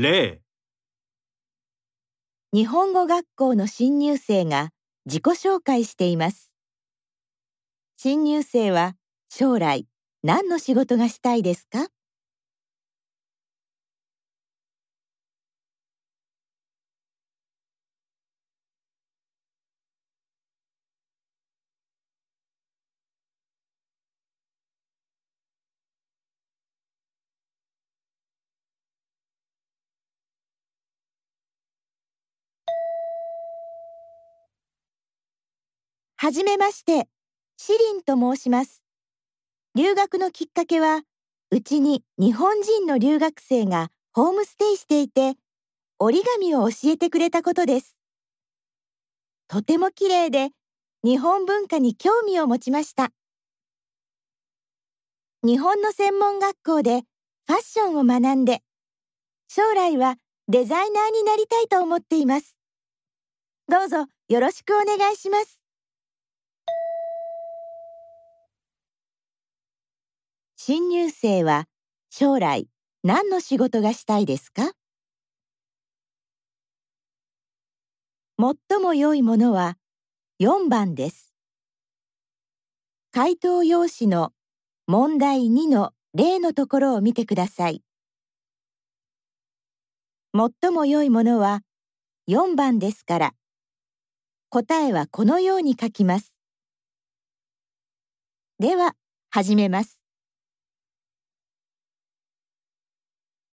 例日本語学校の新入生が自己紹介しています。新入生は将来何の仕事がしたいですか？はじめまして、シリンと申します。留学のきっかけは、うちに日本人の留学生がホームステイしていて、折り紙を教えてくれたことです。とても綺麗で、日本文化に興味を持ちました。日本の専門学校でファッションを学んで、将来はデザイナーになりたいと思っています。どうぞよろしくお願いします。新入生は将来何の仕事がしたいですか？最も良いものは4番です。回答用紙の問題2の例のところを見てください。最も良いものは4番ですから、答えはこのように書きます。では、始めます。